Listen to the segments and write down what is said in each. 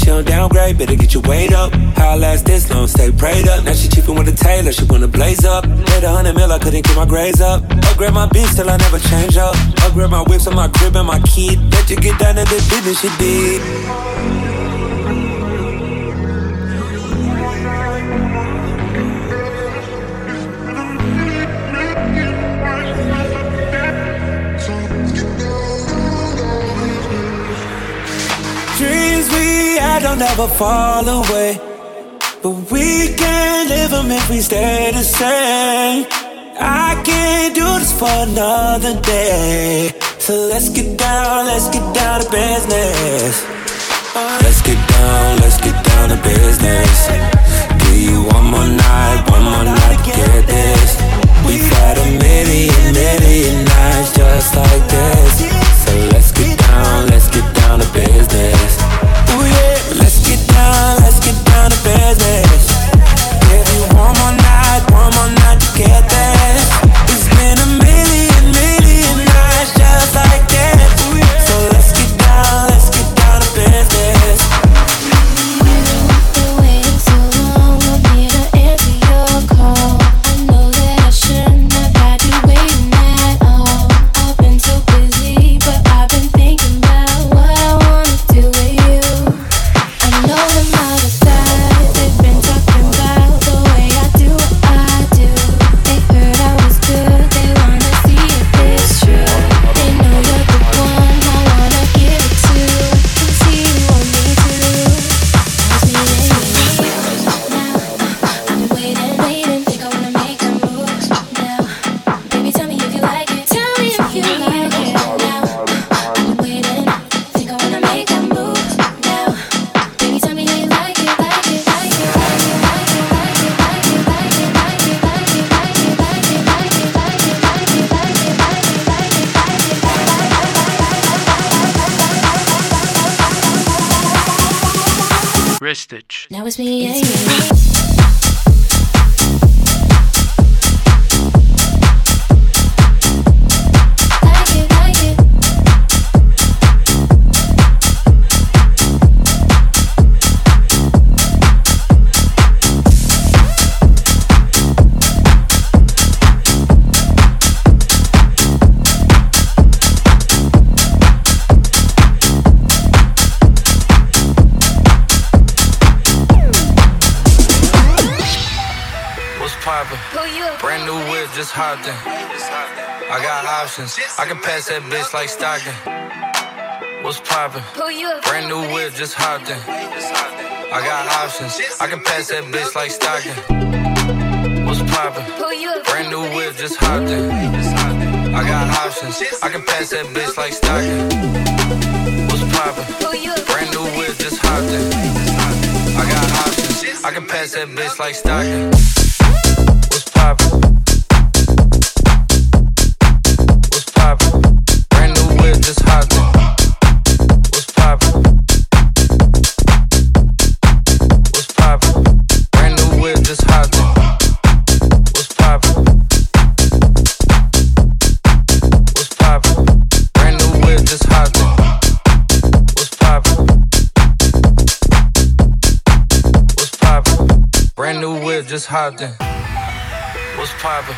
She don't downgrade, better get your weight up. How I last this long, stay prayed up. Now she cheapin' with a tailor, she wanna blaze up. Made a hundred mil, I couldn't get my grades up. Upgrade my beats till I never change up. Upgrade my whips on my crib and my kid. Let you get down to the business you did. Had don't fall away. But we can't live them if we stay the same. I can't do this for another day. So let's get down, let's get down to business. Let's get down, let's get down to business. Give you one more night, one more night to get this. We've had a million, million nights just like this. So let's get down, let's get down to business. New whip, just hopped in. I got options. I can pass that bitch like Stockton. What's poppin'? Brand new whip, just hopped in. I got options. I can pass that bitch like Stockton. What's poppin'? Brand new whip, just hopped in. I got options. I can pass that bitch like Stockton. What's poppin'? Brand new whip, just hopped in. I got options. I can pass that bitch like Stockton. Hopped in. What's poppin'?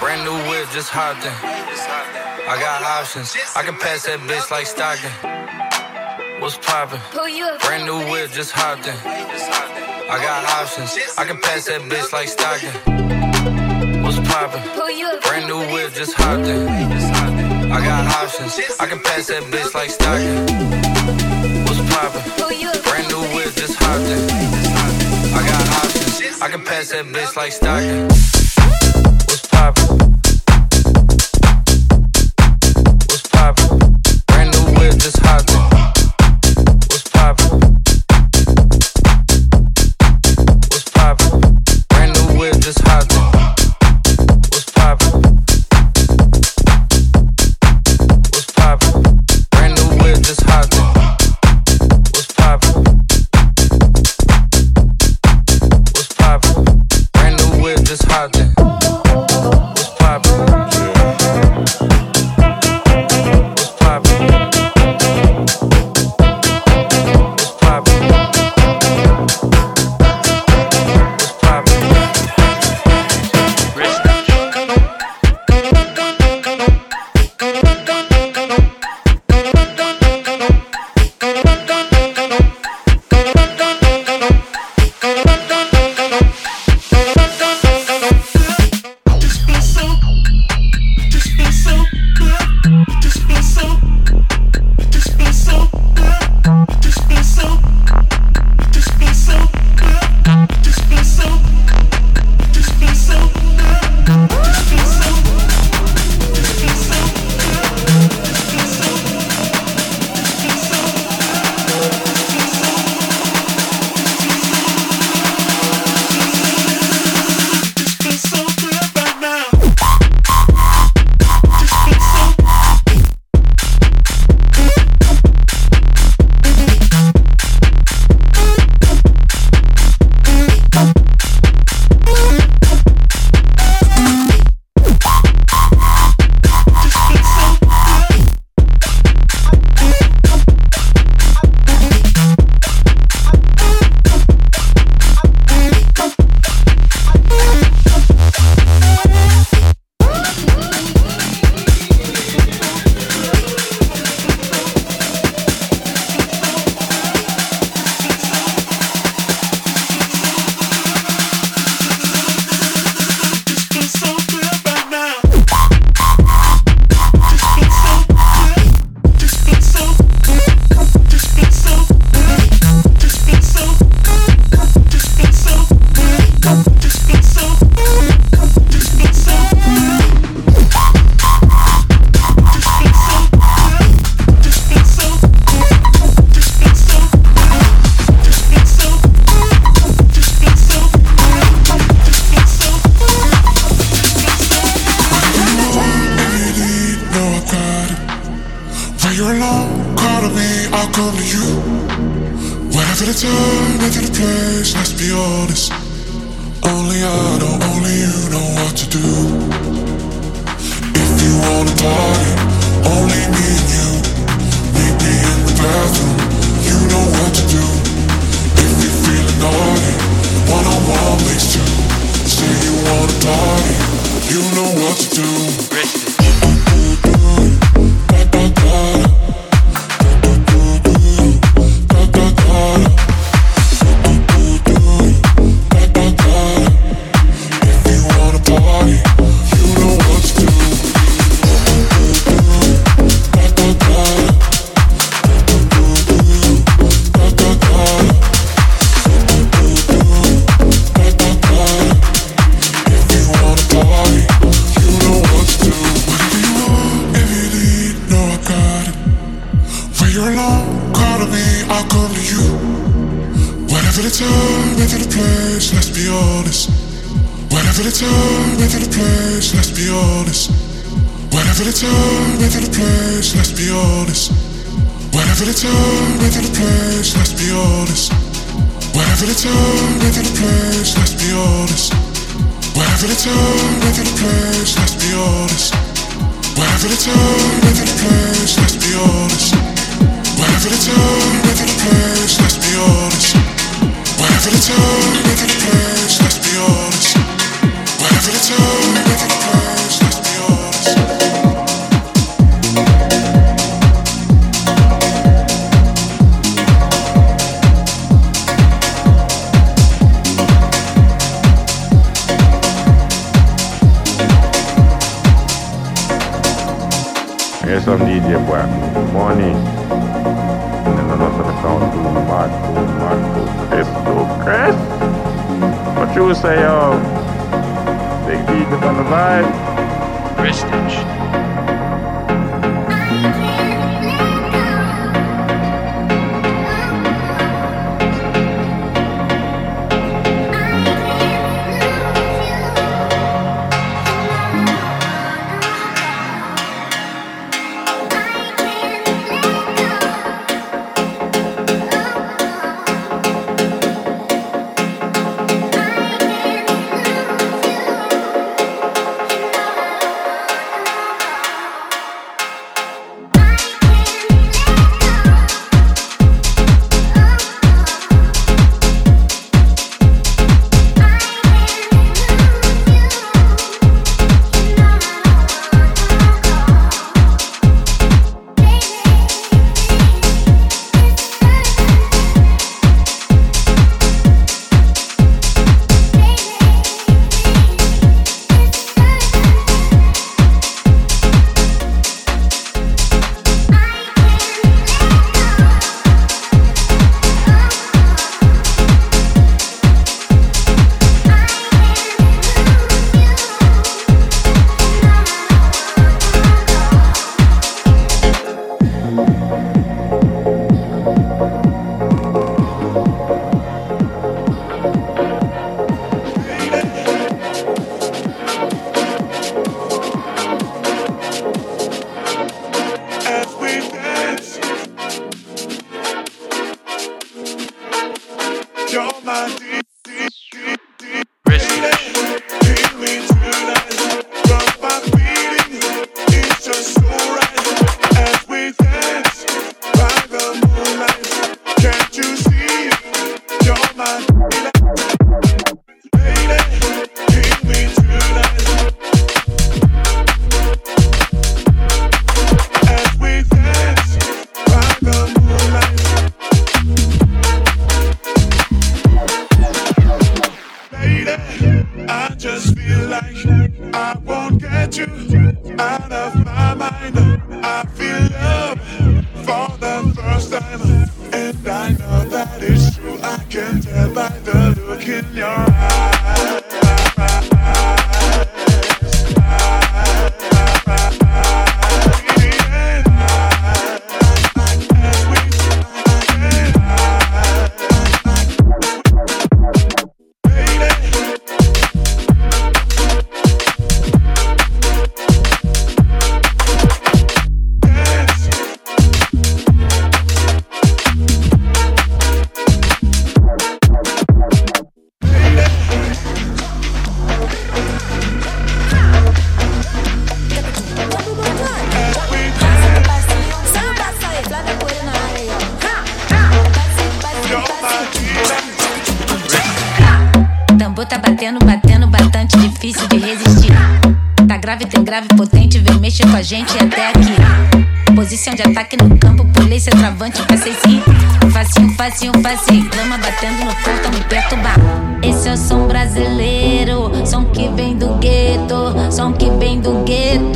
Brand new whip, just hopped in. I got options. I can pass that bitch like Stockton. What's poppin'? Brand new whip, just hopped in. I got options. I can pass that bitch like Stockton. What's poppin'? Brand new whip, just hopped in. I got options. I can pass that bitch like Stockton. What's poppin'? Brand new whip, just hopped in. I got options. I can pass that bitch like Stockton. What's poppin'? Whatever the time, whatever the place, let's be honest. Whatever the time, whatever the place, let's be honest. Whatever the time, whatever the place, let's be honest. Whatever the time, whatever the place, let's be honest. Whatever the time, whatever the place, let's be honest. Whatever the time, whatever the place, let's be honest. Whatever the time, whatever the place, let's be honest. Whatever the time. Here's some DJ boy. Money. And then another sound too mad, too mad, too Chris, too Chris. What you say, yo? Big D, get on the vibe. Prestige. gente até aqui. Posição de ataque no campo, polícia, travante, passei sim. Facinho, facinho, facinho. Clama batendo no portão, me perturbar. Esse é o som brasileiro, som que vem do gueto, som que vem do gueto.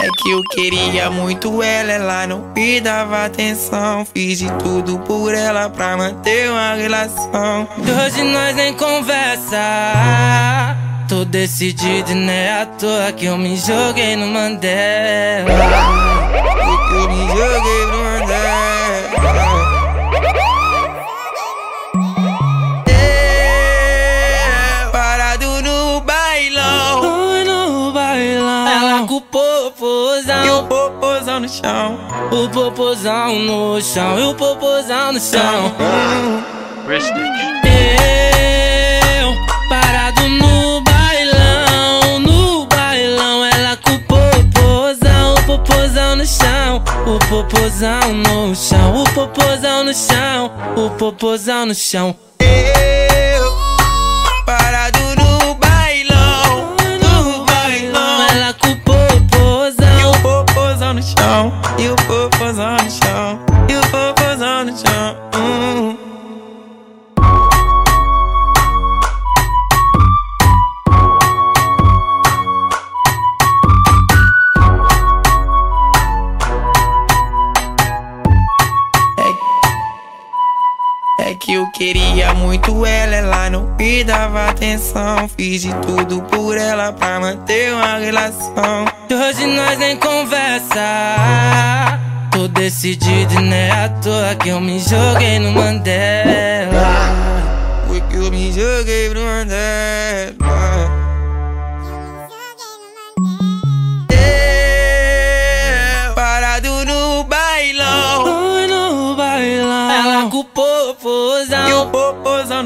Que eu queria muito ela, ela não me dava atenção. Fiz de tudo por ela pra manter uma relação. E hoje nós nem conversa. Tô decidido e não é à toa que eu me joguei no Mandela. Que eu me joguei popozão no chão. O popozão no chão. E o popozão no chão. Eu parado no bailão, no bailão, ela com o popozão, o popozão no chão, o popozão no chão, o popozão no chão, o popozão no chão. Eu parado queria muito ela, ela não me dava atenção. Fiz de tudo por ela pra manter uma relação. e hoje nós nem conversa. Tô decidido e não é à toa que eu me joguei no Mandela. Foi que eu me joguei pro Mandela.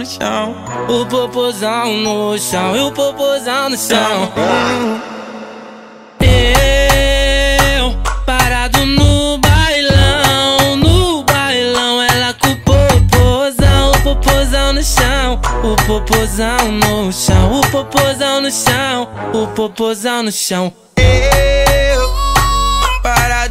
No chão. O popozão no chão. E o popozão no chão. Eu parado no bailão. No bailão. Ela com o popozão. O popozão no chão. O popozão no chão. O popozão no chão. O popozão no chão. Eu parado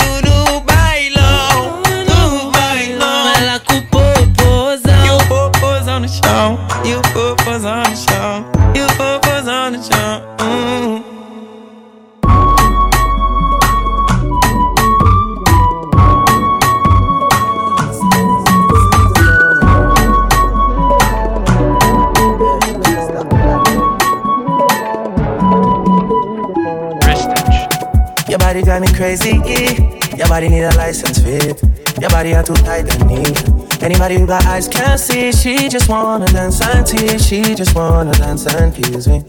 body drive me crazy. Your body need a license fit. Your body are too tight and neat. Anybody who got eyes can't see. She just wanna dance and tease. She just wanna dance and tease me.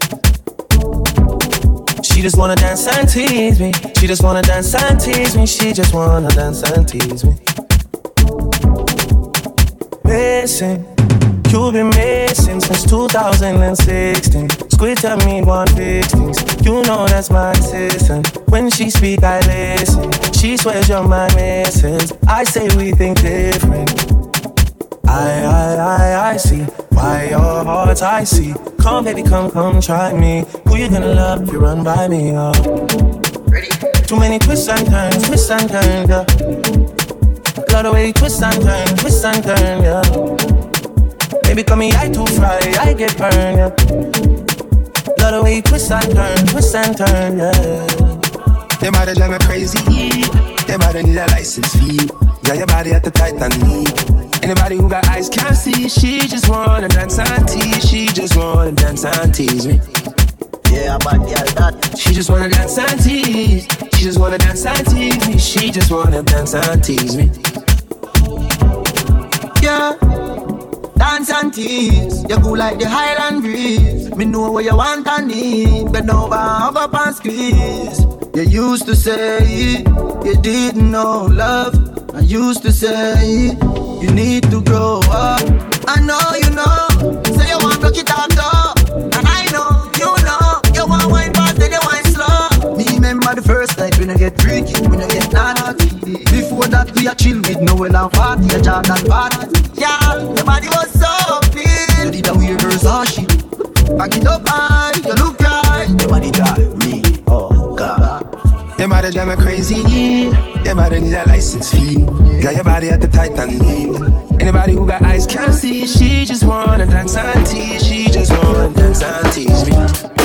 She just wanna dance and tease me. She just wanna dance and tease me. She just wanna dance and tease me. Missing. You've been missing since 2016. Squid tell me one fix things. You know that's my assistant. When she speak, I listen. She swears you're my missus. I say we think different. I, I, I, I see why your heart's I see. Come, baby, come, come, try me. Who you gonna love if you run by me? Oh. Too many twists and turns, twists and turns, yeah. Love the way you twist and turn, twist and turn, yeah. Baby, call me I too fry, I get burned, yeah. You twist and turn, twist and turn, yeah. Them body drive me crazy. Them body need a license fee. Yeah, your body at the tight and. Anybody who got eyes can't see. She just wanna dance and tease. She just wanna dance and tease me. Yeah, but yeah, that. She just wanna dance and tease. She just wanna dance and tease me. She just wanna dance and tease me. Yeah. Dance and tease, you go like the Highland breeze. Me know what you want and need, bend over, hug up and squeeze. You used to say you didn't know love. I used to say you need to grow up. I know you know, say you want to it off though. And I know, you know, you want wine fast, then you wine slow. Me remember the first night when I get freaky, when I get naughty. Before that we a chill with Noel and Fatty, a that party. Yeah, your body was so clean. You did a weird Versace. Back it up high, you look right. Your body drive me, oh God. Them body drive me crazy. Them body need a license fee. Got your body at the tight and. Anybody who got eyes can't see. She just wanna dance and tease. She just wanna dance and tease me.